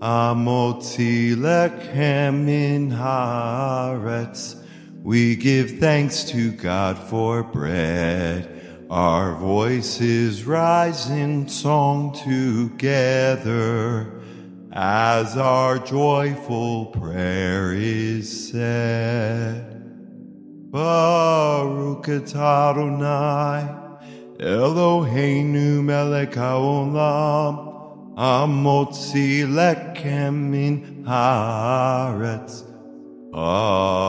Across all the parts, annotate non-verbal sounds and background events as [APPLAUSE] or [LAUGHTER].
Amotzi lechem min haaretz. We give thanks to God for bread. Our voices rise in song together as our joyful prayer is said. Baruch Adonai, Eloheinu melech haolam, Amotzi lechem haaretz. Amen.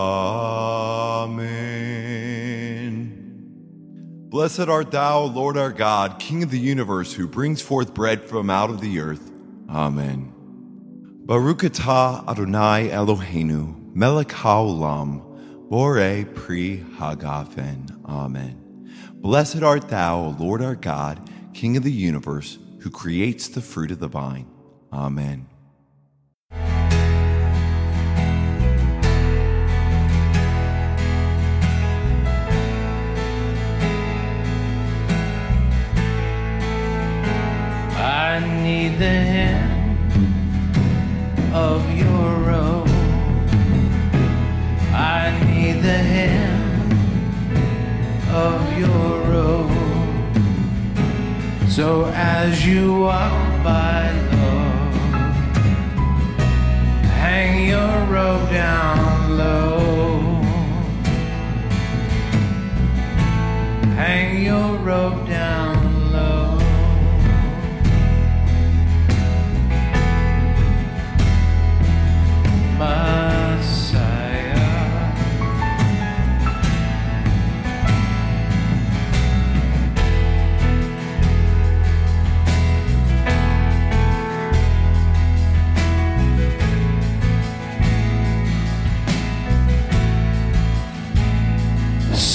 Blessed art thou, Lord our God, King of the universe, who brings forth bread from out of the earth. Amen. Baruch atah Adonai Eloheinu, melech haolam, bore pri hagafen. Amen. Blessed art thou, Lord our God, King of the universe, who creates the fruit of the vine. Amen. I need the hem of your robe. I need the hem of your robe. So as you walk by, Lord, hang your robe down low. Hang your robe down low. Messiah.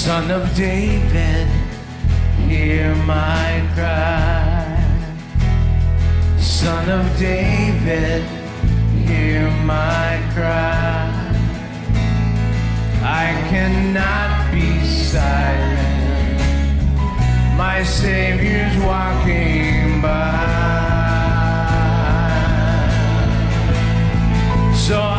Son of David, hear my cry. Son of David, hear my cry. I cannot be silent. My Savior's walking by. So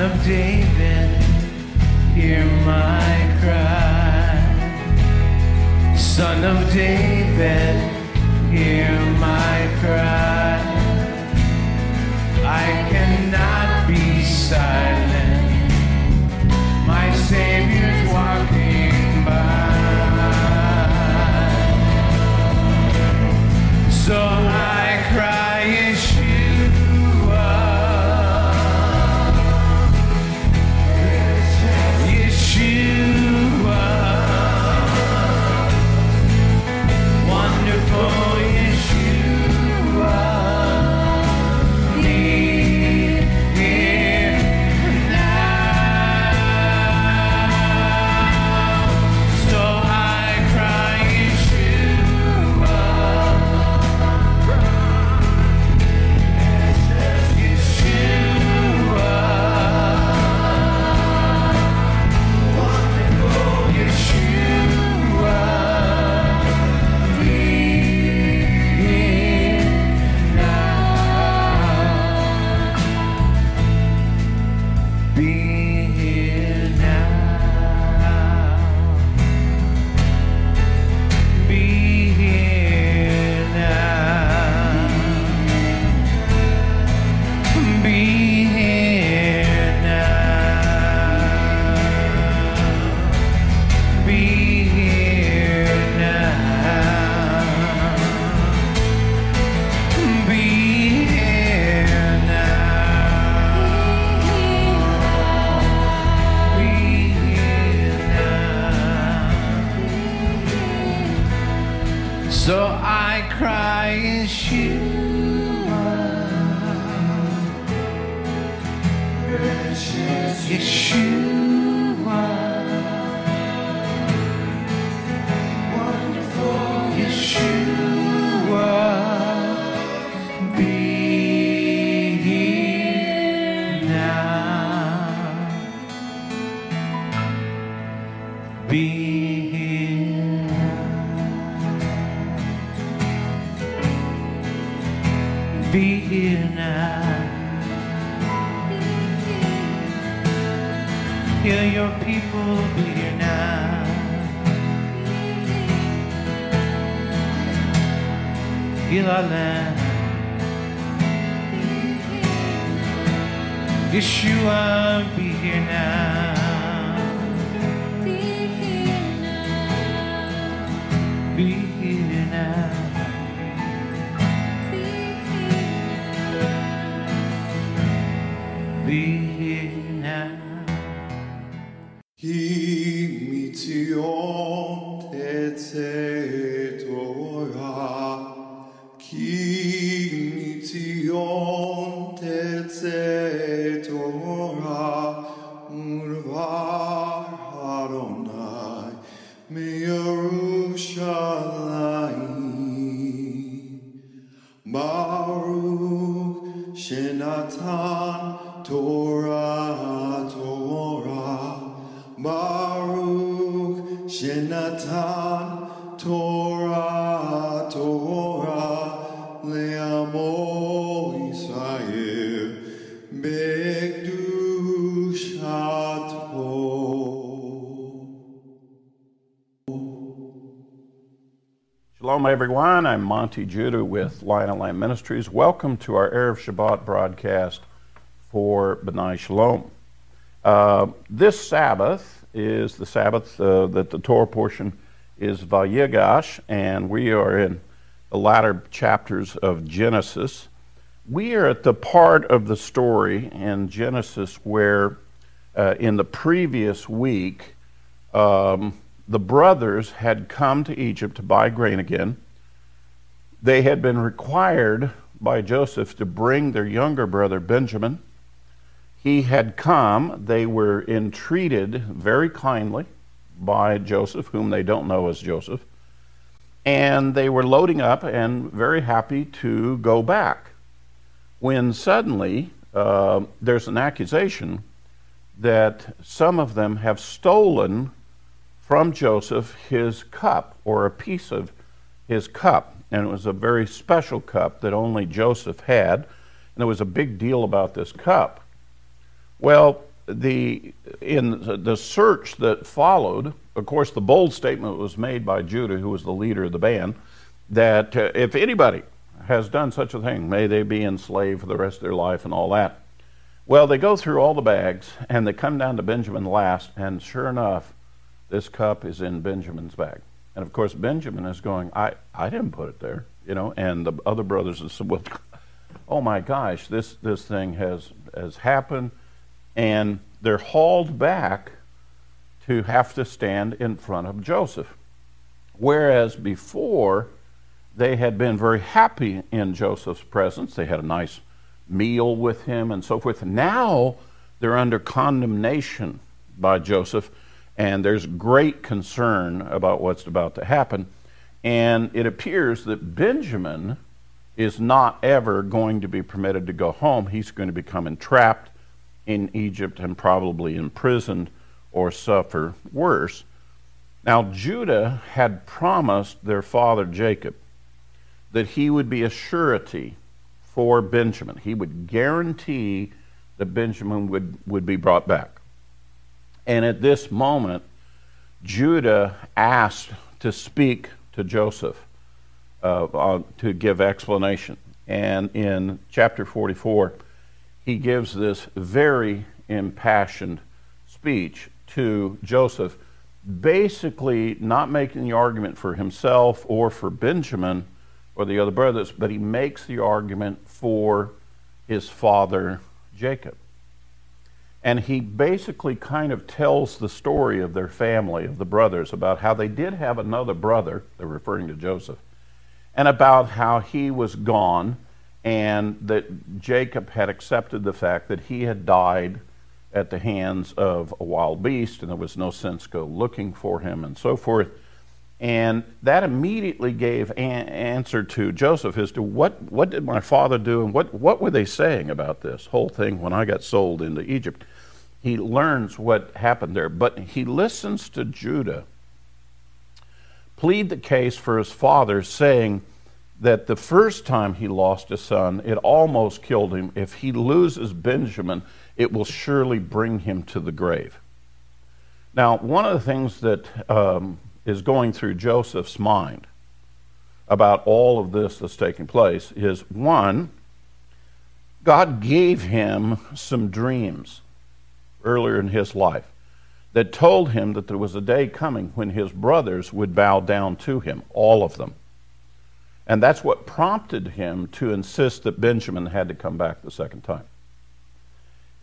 Son of David, hear my cry. Son of David, hear my cry. I cannot be silent. My Savior's walking by. So Yerushalayim. Shalom, everyone. I'm Monte Judah with Lion and Lamb Ministries. Welcome to our Erev Shabbat broadcast for B'nai Shalom. Uh, this Sabbath is the Sabbath uh, that the Torah portion is Vayigash, and we are in the latter chapters of Genesis. We are at the part of the story in Genesis where, uh, in the previous week, um, the brothers had come to Egypt to buy grain again. They had been required by Joseph to bring their younger brother Benjamin. He had come, they were entreated very kindly by Joseph, whom they don't know as Joseph, and they were loading up and very happy to go back. When suddenly uh, there's an accusation that some of them have stolen from Joseph his cup or a piece of his cup. And it was a very special cup that only Joseph had. And there was a big deal about this cup. Well, the, in the search that followed, of course, the bold statement was made by Judah, who was the leader of the band, that uh, if anybody has done such a thing, may they be enslaved for the rest of their life and all that. Well, they go through all the bags and they come down to Benjamin last, and sure enough, this cup is in Benjamin's bag. And of course, Benjamin is going, I, I didn't put it there, you know, and the other brothers said, well, [LAUGHS] oh my gosh, this, this thing has, has happened. And they're hauled back to have to stand in front of Joseph. Whereas before, they had been very happy in Joseph's presence. They had a nice meal with him and so forth. Now they're under condemnation by Joseph, and there's great concern about what's about to happen. And it appears that Benjamin is not ever going to be permitted to go home. He's going to become entrapped in Egypt and probably imprisoned or suffer worse. Now, Judah had promised their father Jacob that he would be a surety for Benjamin. He would guarantee that Benjamin would, would be brought back. And at this moment, Judah asked to speak to Joseph uh, uh, to give explanation. And in chapter 44, he gives this very impassioned speech to Joseph, basically not making the argument for himself or for Benjamin or the other brothers, but he makes the argument for his father Jacob. And he basically kind of tells the story of their family, of the brothers, about how they did have another brother, they're referring to Joseph, and about how he was gone and that Jacob had accepted the fact that he had died at the hands of a wild beast and there was no sense go looking for him and so forth. And that immediately gave an answer to Joseph as to what, what did my father do and what, what were they saying about this whole thing when I got sold into Egypt. He learns what happened there, but he listens to Judah plead the case for his father, saying that the first time he lost a son, it almost killed him. If he loses Benjamin, it will surely bring him to the grave. Now, one of the things that um, is going through Joseph's mind about all of this that's taking place is one, God gave him some dreams earlier in his life that told him that there was a day coming when his brothers would bow down to him, all of them. And that's what prompted him to insist that Benjamin had to come back the second time.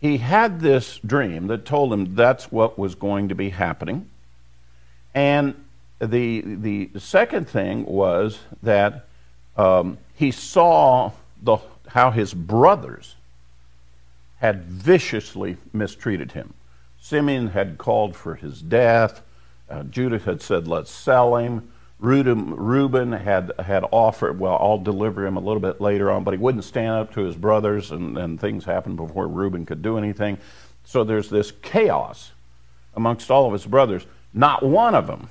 He had this dream that told him that's what was going to be happening. And the, the second thing was that um, he saw the, how his brothers had viciously mistreated him. Simeon had called for his death. Uh, Judah had said, let's sell him. Reuben had, had offered, well, I'll deliver him a little bit later on, but he wouldn't stand up to his brothers, and, and things happened before Reuben could do anything. So there's this chaos amongst all of his brothers. Not one of them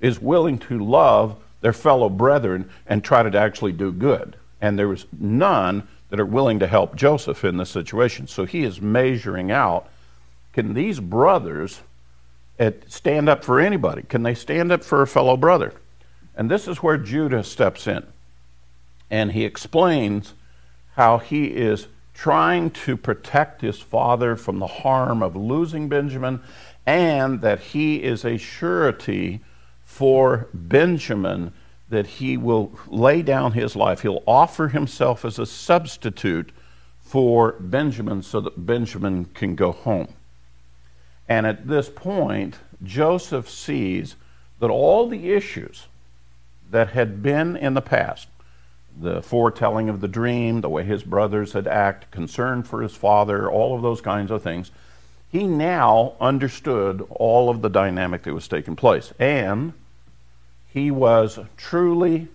is willing to love their fellow brethren and try to actually do good. And there was none that are willing to help Joseph in this situation. So he is measuring out can these brothers eh, stand up for anybody? Can they stand up for a fellow brother? And this is where Judah steps in. And he explains how he is trying to protect his father from the harm of losing Benjamin and that he is a surety for Benjamin that he will lay down his life. He'll offer himself as a substitute for Benjamin so that Benjamin can go home. And at this point, Joseph sees that all the issues that had been in the past, the foretelling of the dream, the way his brothers had acted, concern for his father, all of those kinds of things, he now understood all of the dynamic that was taking place. And he was truly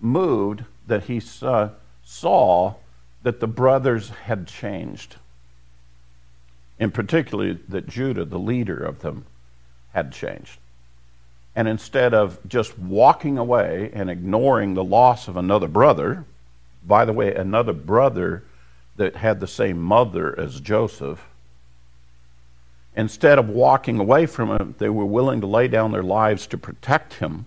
moved that he saw, uh, saw that the brothers had changed and particularly that Judah, the leader of them, had changed. And instead of just walking away and ignoring the loss of another brother, by the way, another brother that had the same mother as Joseph, instead of walking away from him, they were willing to lay down their lives to protect him.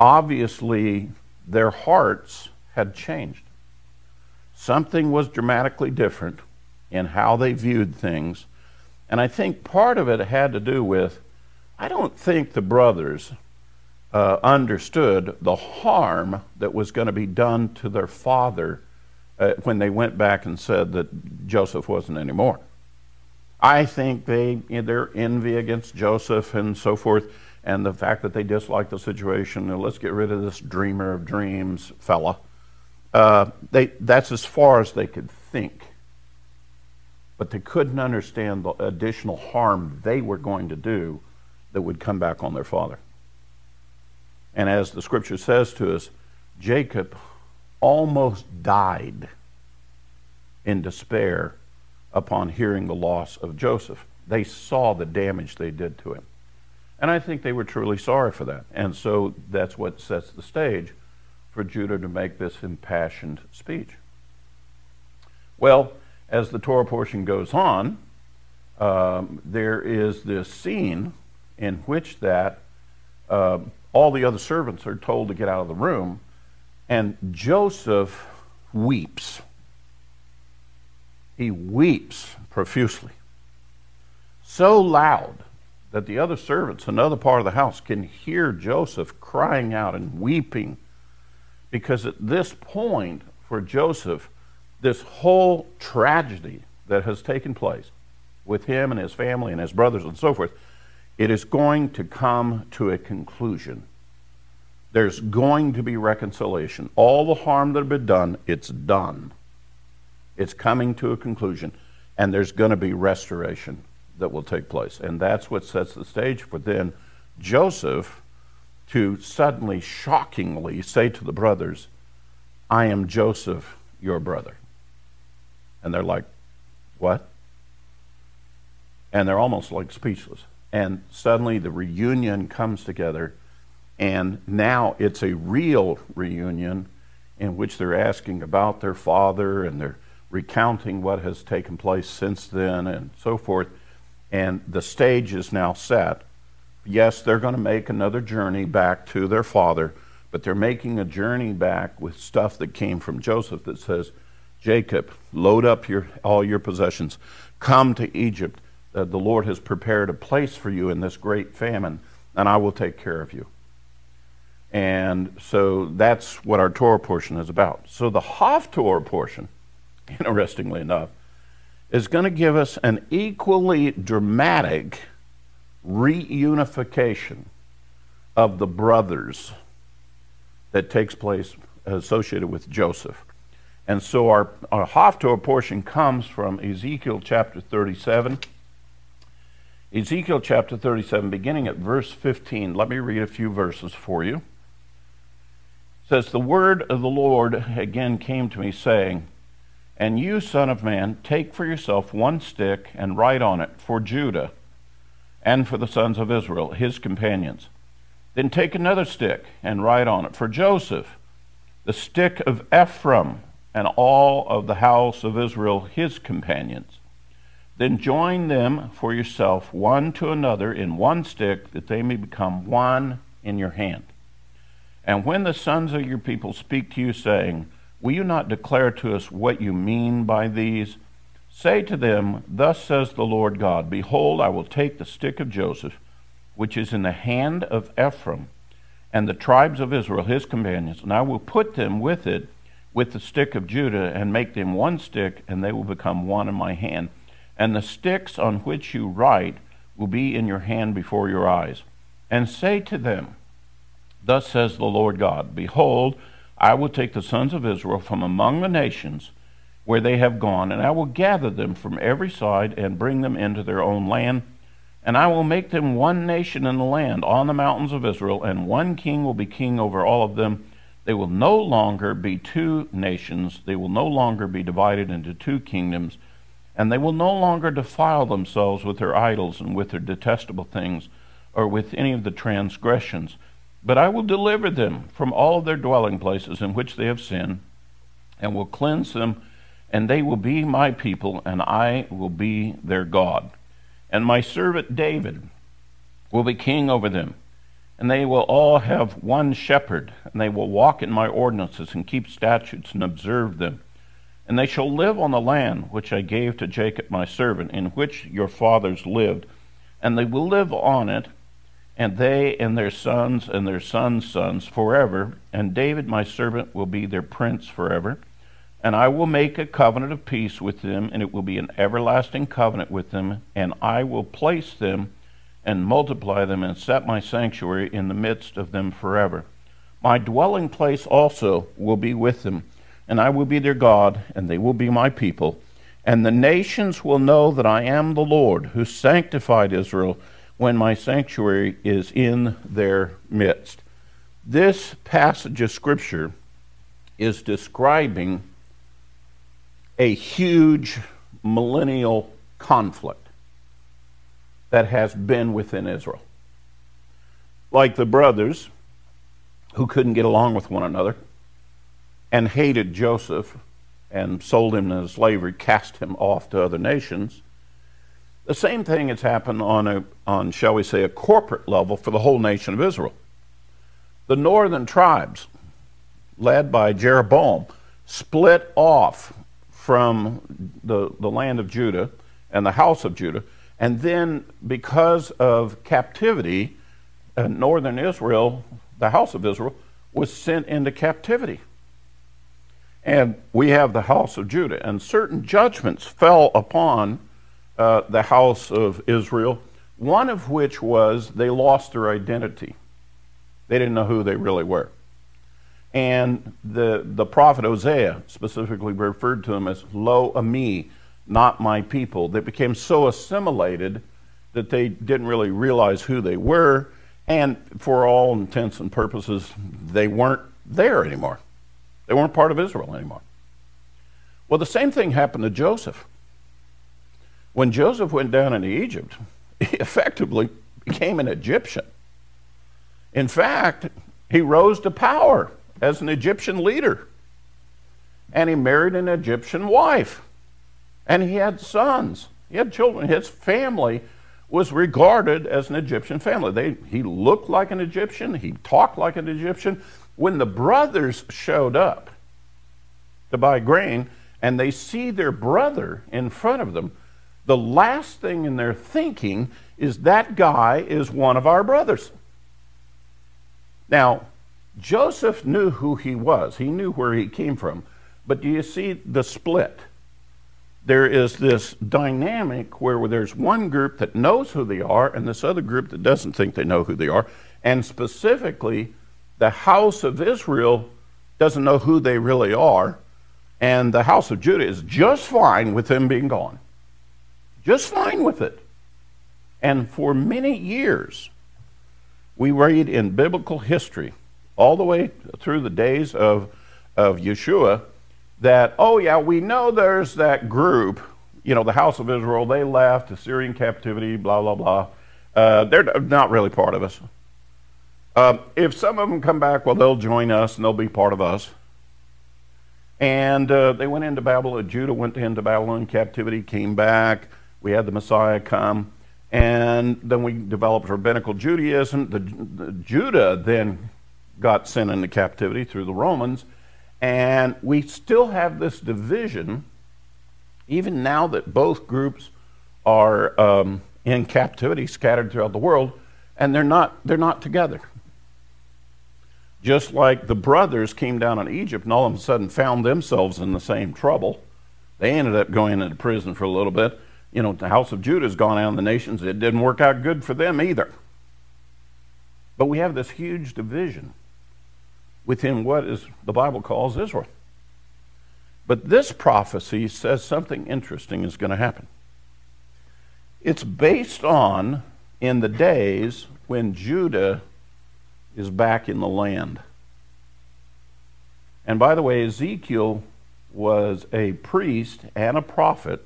Obviously, their hearts had changed. Something was dramatically different in how they viewed things. And I think part of it had to do with I don't think the brothers uh, understood the harm that was going to be done to their father uh, when they went back and said that Joseph wasn't anymore. I think they, their envy against Joseph and so forth, and the fact that they disliked the situation, let's get rid of this dreamer of dreams fella, uh, they, that's as far as they could think but they couldn't understand the additional harm they were going to do that would come back on their father. And as the scripture says to us, Jacob almost died in despair upon hearing the loss of Joseph. They saw the damage they did to him. And I think they were truly sorry for that. And so that's what sets the stage for Judah to make this impassioned speech. Well, as the Torah portion goes on, um, there is this scene in which that uh, all the other servants are told to get out of the room, and Joseph weeps. He weeps profusely, so loud that the other servants, another part of the house, can hear Joseph crying out and weeping, because at this point for Joseph this whole tragedy that has taken place with him and his family and his brothers and so forth, it is going to come to a conclusion. There's going to be reconciliation. All the harm that had been done, it's done. It's coming to a conclusion. And there's going to be restoration that will take place. And that's what sets the stage for then Joseph to suddenly, shockingly say to the brothers, I am Joseph, your brother. And they're like, What? And they're almost like speechless. And suddenly the reunion comes together and now it's a real reunion in which they're asking about their father and they're recounting what has taken place since then and so forth. And the stage is now set. Yes, they're going to make another journey back to their father, but they're making a journey back with stuff that came from Joseph that says, Jacob, load up your, all your possessions, come to Egypt. Uh, the Lord has prepared a place for you in this great famine, and I will take care of you. And so that's what our Torah portion is about. So the Haftorah portion, [LAUGHS] interestingly enough, is going to give us an equally dramatic reunification of the brothers that takes place associated with Joseph. And so our, our Haftorah portion comes from Ezekiel chapter 37. Ezekiel chapter 37, beginning at verse 15. Let me read a few verses for you says, The word of the Lord again came to me, saying, And you, son of man, take for yourself one stick and write on it for Judah and for the sons of Israel, his companions. Then take another stick and write on it for Joseph, the stick of Ephraim, and all of the house of Israel, his companions. Then join them for yourself one to another in one stick, that they may become one in your hand. And when the sons of your people speak to you, saying, Will you not declare to us what you mean by these? Say to them, Thus says the Lord God Behold, I will take the stick of Joseph, which is in the hand of Ephraim, and the tribes of Israel, his companions, and I will put them with it, with the stick of Judah, and make them one stick, and they will become one in my hand. And the sticks on which you write will be in your hand before your eyes. And say to them, Thus says the Lord God Behold, I will take the sons of Israel from among the nations where they have gone, and I will gather them from every side and bring them into their own land. And I will make them one nation in the land on the mountains of Israel, and one king will be king over all of them. They will no longer be two nations, they will no longer be divided into two kingdoms, and they will no longer defile themselves with their idols and with their detestable things, or with any of the transgressions but I will deliver them from all their dwelling places in which they have sinned, and will cleanse them, and they will be my people, and I will be their God. And my servant David will be king over them, and they will all have one shepherd, and they will walk in my ordinances, and keep statutes, and observe them. And they shall live on the land which I gave to Jacob my servant, in which your fathers lived, and they will live on it and they and their sons and their sons' sons forever, and David my servant will be their prince forever. And I will make a covenant of peace with them, and it will be an everlasting covenant with them, and I will place them and multiply them and set my sanctuary in the midst of them forever. My dwelling place also will be with them, and I will be their God, and they will be my people. And the nations will know that I am the Lord who sanctified Israel when my sanctuary is in their midst. This passage of Scripture is describing a huge millennial conflict that has been within Israel. Like the brothers who couldn't get along with one another and hated Joseph and sold him into slavery, cast him off to other nations the same thing has happened on, a, on, shall we say, a corporate level for the whole nation of Israel. The northern tribes, led by Jeroboam, split off from the, the land of Judah and the house of Judah. And then, because of captivity, uh, northern Israel, the house of Israel, was sent into captivity. And we have the house of Judah. And certain judgments fell upon uh, the house of Israel, one of which was they lost their identity. They didn't know who they really were. And the, the prophet Hosea specifically referred to them as Lo Ami, not my people. They became so assimilated that they didn't really realize who they were. And for all intents and purposes, they weren't there anymore. They weren't part of Israel anymore. Well, the same thing happened to Joseph. When Joseph went down into Egypt, [LAUGHS] he effectively became an Egyptian. In fact, he rose to power as an Egyptian leader. And he married an Egyptian wife. And he had sons. He had children. His family was regarded as an Egyptian family. They, he looked like an Egyptian. He talked like an Egyptian. When the brothers showed up to buy grain and they see their brother in front of them, the last thing in their thinking is that guy is one of our brothers. Now, Joseph knew who he was, he knew where he came from. But do you see the split? There is this dynamic where there's one group that knows who they are and this other group that doesn't think they know who they are. And specifically, the house of Israel doesn't know who they really are. And the house of Judah is just fine with them being gone. Just fine with it. And for many years, we read in biblical history all the way through the days of, of Yeshua that, oh, yeah, we know there's that group, you know, the house of Israel, they left, Assyrian captivity, blah, blah, blah. Uh, they're not really part of us. Um, if some of them come back, well, they'll join us and they'll be part of us. And uh, they went into Babylon. Judah went into Babylon captivity, came back. We had the Messiah come. And then we developed rabbinical Judaism. The, the Judah then got sent into captivity through the Romans. And we still have this division, even now that both groups are um, in captivity, scattered throughout the world, and they're not, they're not together. Just like the brothers came down in Egypt and all of a sudden found themselves in the same trouble. They ended up going into prison for a little bit. You know, the house of Judah has gone out in the nations. It didn't work out good for them either. But we have this huge division within what is the Bible calls Israel. But this prophecy says something interesting is going to happen. It's based on in the days when Judah is back in the land. And by the way, Ezekiel was a priest and a prophet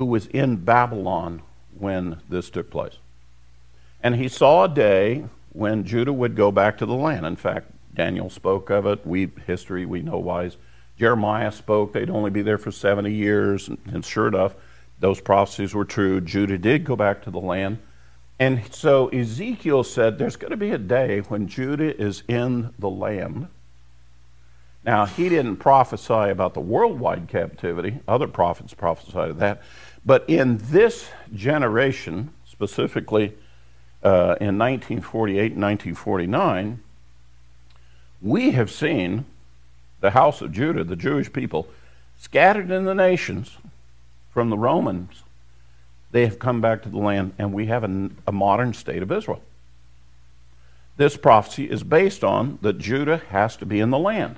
who was in Babylon when this took place. And he saw a day when Judah would go back to the land. In fact, Daniel spoke of it. We history we know wise. Jeremiah spoke they'd only be there for 70 years, and, and sure enough, those prophecies were true. Judah did go back to the land. And so Ezekiel said there's going to be a day when Judah is in the land. Now, he didn't prophesy about the worldwide captivity, other prophets prophesied of that. But in this generation, specifically uh, in 1948 and 1949, we have seen the house of Judah, the Jewish people, scattered in the nations from the Romans. They have come back to the land, and we have a, a modern state of Israel. This prophecy is based on that Judah has to be in the land.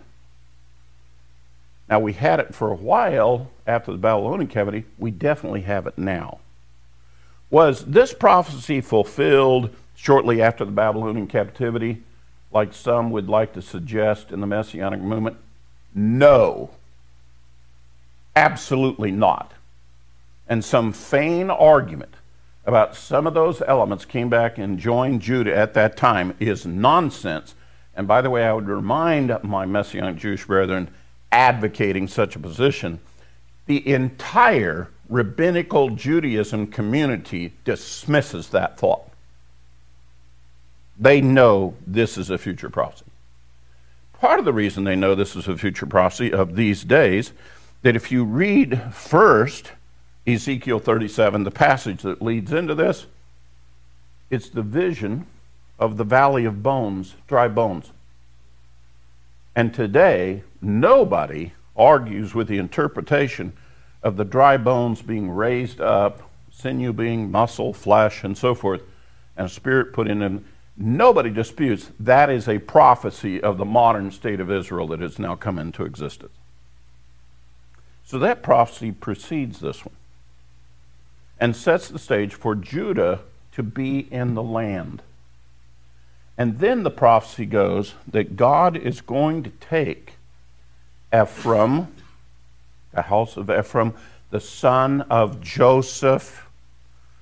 Now, we had it for a while after the Babylonian captivity. We definitely have it now. Was this prophecy fulfilled shortly after the Babylonian captivity? like some would like to suggest in the Messianic movement? No. Absolutely not. And some vain argument about some of those elements came back and joined Judah at that time is nonsense. And by the way, I would remind my Messianic Jewish brethren advocating such a position the entire rabbinical Judaism community dismisses that thought. They know this is a future prophecy. Part of the reason they know this is a future prophecy of these days, that if you read first Ezekiel 37, the passage that leads into this, it's the vision of the valley of bones, dry bones. And today, nobody argues with the interpretation of the dry bones being raised up, sinew being muscle, flesh, and so forth, and a spirit put in them Nobody disputes that is a prophecy of the modern state of Israel that has now come into existence. So that prophecy precedes this one and sets the stage for Judah to be in the land. And then the prophecy goes that God is going to take Ephraim, the house of Ephraim, the son of Joseph.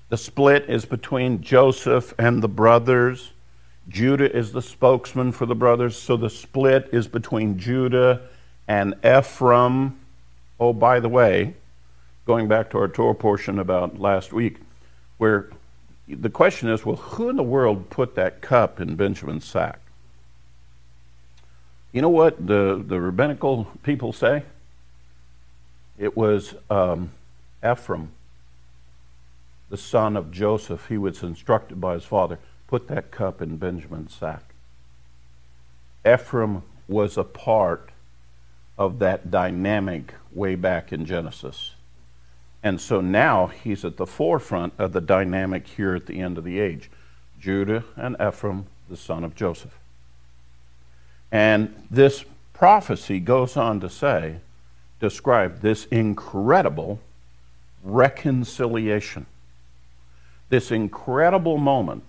The split is between Joseph and the brothers. Judah is the spokesman for the brothers, so the split is between Judah and Ephraim. Oh, by the way, going back to our Torah portion about last week, where the question is well, who in the world put that cup in Benjamin's sack? You know what the, the rabbinical people say? It was um, Ephraim, the son of Joseph. He was instructed by his father put that cup in Benjamin's sack. Ephraim was a part of that dynamic way back in Genesis. And so now he's at the forefront of the dynamic here at the end of the age Judah and Ephraim, the son of Joseph. And this prophecy goes on to say, describe this incredible reconciliation, this incredible moment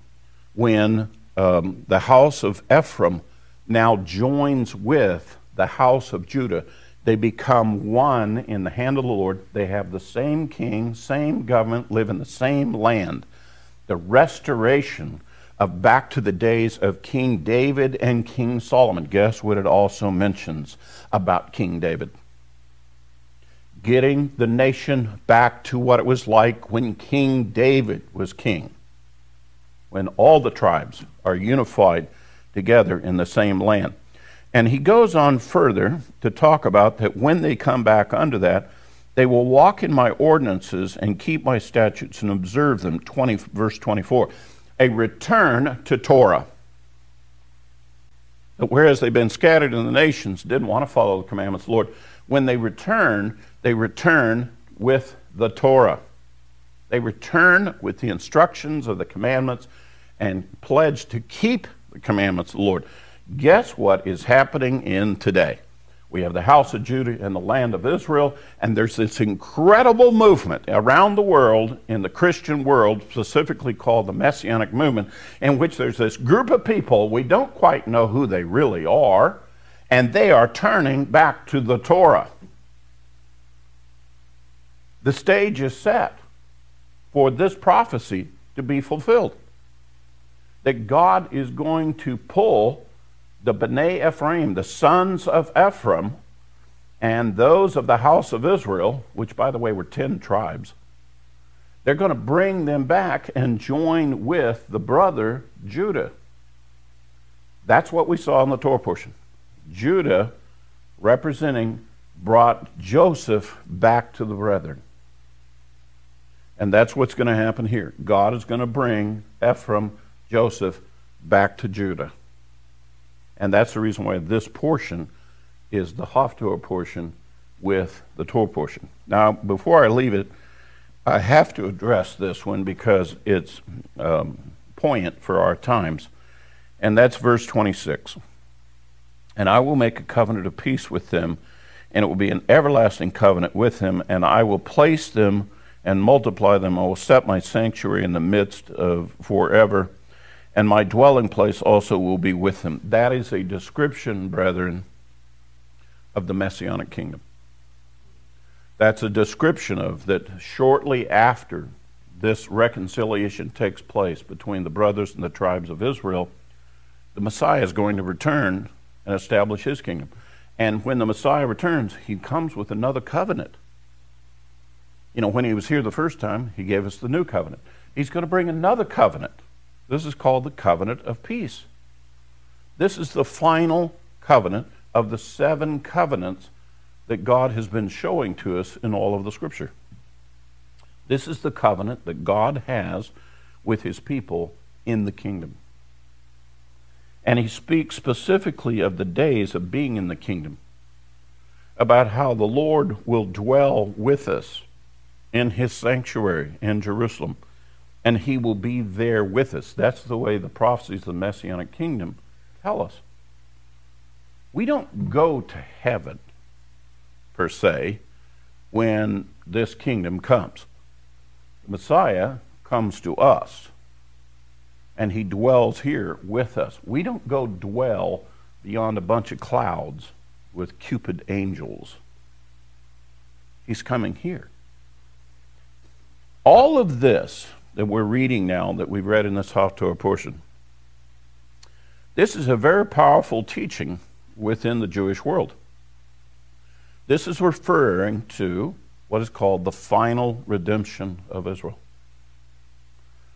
when um, the house of Ephraim now joins with the house of Judah they become one in the hand of the Lord. They have the same king, same government, live in the same land. The restoration of back to the days of King David and King Solomon. Guess what it also mentions about King David? Getting the nation back to what it was like when King David was king, when all the tribes are unified together in the same land. And he goes on further to talk about that when they come back under that, they will walk in my ordinances and keep my statutes and observe them. 20, verse 24. A return to Torah. Whereas they've been scattered in the nations, didn't want to follow the commandments the Lord, when they return, they return with the Torah. They return with the instructions of the commandments and pledge to keep the commandments of the Lord. Guess what is happening in today? We have the house of Judah and the land of Israel, and there's this incredible movement around the world, in the Christian world, specifically called the Messianic movement, in which there's this group of people, we don't quite know who they really are, and they are turning back to the Torah. The stage is set for this prophecy to be fulfilled. That God is going to pull the B'nai Ephraim, the sons of Ephraim, and those of the house of Israel, which by the way were 10 tribes, they're going to bring them back and join with the brother Judah. That's what we saw in the Torah portion. Judah, representing, brought Joseph back to the brethren. And that's what's going to happen here. God is going to bring Ephraim, Joseph, back to Judah. And that's the reason why this portion is the Haftorah portion with the Torah portion. Now, before I leave it, I have to address this one because it's um, poignant for our times, and that's verse 26. And I will make a covenant of peace with them, and it will be an everlasting covenant with them, and I will place them and multiply them. I will set my sanctuary in the midst of forever and my dwelling place also will be with him. That is a description, brethren, of the Messianic kingdom. That's a description of that shortly after this reconciliation takes place between the brothers and the tribes of Israel, the Messiah is going to return and establish his kingdom. And when the Messiah returns, he comes with another covenant. You know, when he was here the first time, he gave us the new covenant. He's going to bring another covenant this is called the covenant of peace. This is the final covenant of the seven covenants that God has been showing to us in all of the scripture. This is the covenant that God has with his people in the kingdom. And he speaks specifically of the days of being in the kingdom, about how the Lord will dwell with us in his sanctuary in Jerusalem and he will be there with us. That's the way the prophecies of the Messianic kingdom tell us. We don't go to heaven, per se, when this kingdom comes. The Messiah comes to us, and he dwells here with us. We don't go dwell beyond a bunch of clouds with Cupid angels. He's coming here. All of this that we're reading now, that we've read in this Haftorah portion, this is a very powerful teaching within the Jewish world. This is referring to what is called the final redemption of Israel.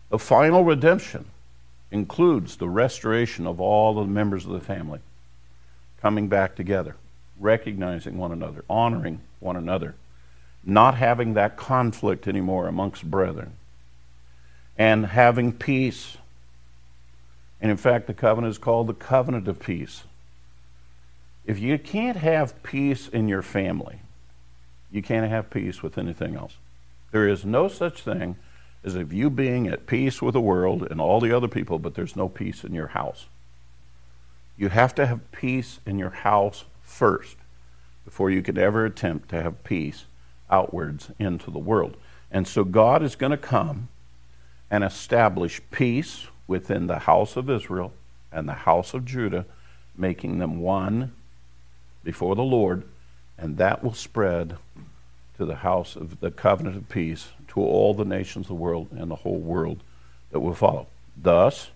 The final redemption includes the restoration of all the members of the family coming back together, recognizing one another, honoring one another, not having that conflict anymore amongst brethren, and having peace. And in fact, the covenant is called the covenant of peace. If you can't have peace in your family, you can't have peace with anything else. There is no such thing as if you being at peace with the world and all the other people, but there's no peace in your house. You have to have peace in your house first before you can ever attempt to have peace outwards into the world. And so God is going to come and establish peace within the house of Israel and the house of Judah, making them one before the Lord, and that will spread to the house of the covenant of peace to all the nations of the world and the whole world that will follow. Thus,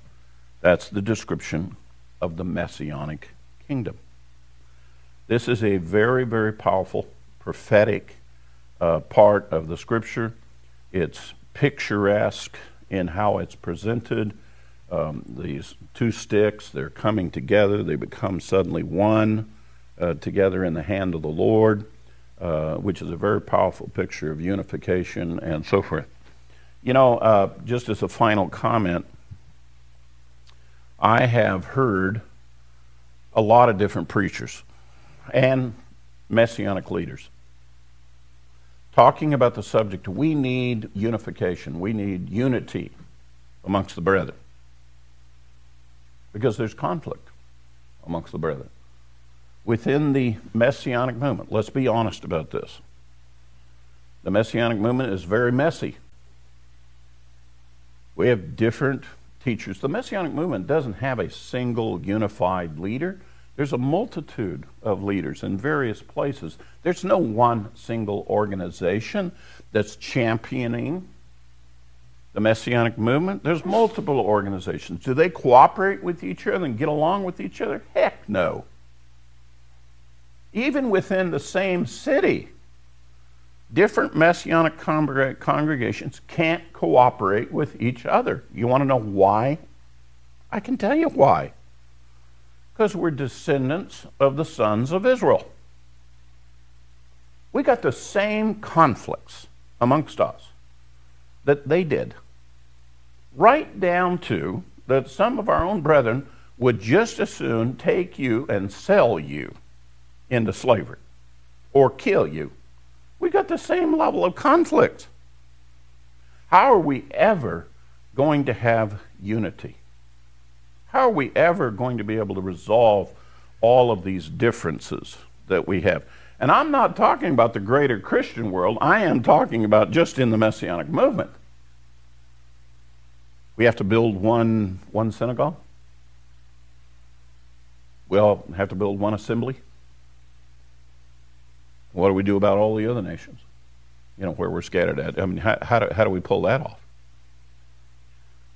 that's the description of the messianic kingdom. This is a very, very powerful prophetic uh, part of the scripture. It's picturesque in how it's presented. Um, these two sticks, they're coming together, they become suddenly one uh, together in the hand of the Lord, uh, which is a very powerful picture of unification and so forth. You know, uh, just as a final comment, I have heard a lot of different preachers and messianic leaders talking about the subject we need unification, we need unity amongst the brethren. Because there's conflict amongst the brethren. Within the messianic movement, let's be honest about this. The messianic movement is very messy. We have different teachers. The messianic movement doesn't have a single unified leader. There's a multitude of leaders in various places. There's no one single organization that's championing the Messianic movement. There's multiple organizations. Do they cooperate with each other and get along with each other? Heck no. Even within the same city, different Messianic congregations can't cooperate with each other. You want to know why? I can tell you why because we're descendants of the sons of Israel. We got the same conflicts amongst us that they did, right down to that some of our own brethren would just as soon take you and sell you into slavery or kill you. We got the same level of conflict. How are we ever going to have unity? How are we ever going to be able to resolve all of these differences that we have? And I'm not talking about the greater Christian world, I am talking about just in the Messianic movement. We have to build one, one synagogue. We all have to build one assembly. What do we do about all the other nations? You know, where we're scattered at. I mean, how, how, do, how do we pull that off?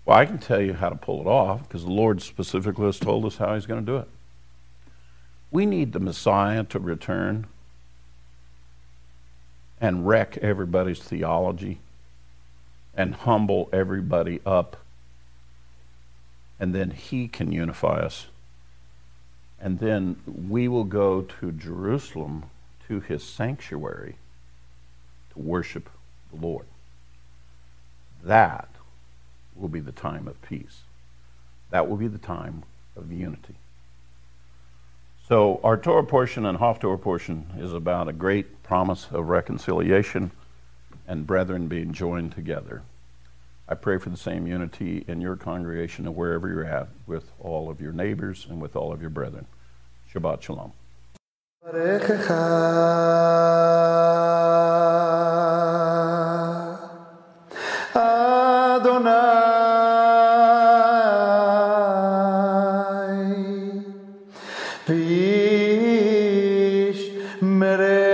Well, I can tell you how to pull it off because the Lord specifically has told us how He's going to do it. We need the Messiah to return and wreck everybody's theology and humble everybody up. And then He can unify us. And then we will go to Jerusalem to His sanctuary to worship the Lord. That will be the time of peace. That will be the time of unity. So, our Torah portion and Haftorah portion is about a great promise of reconciliation and brethren being joined together. I pray for the same unity in your congregation and wherever you're at with all of your neighbors and with all of your brethren. Shabbat Shalom. Merecha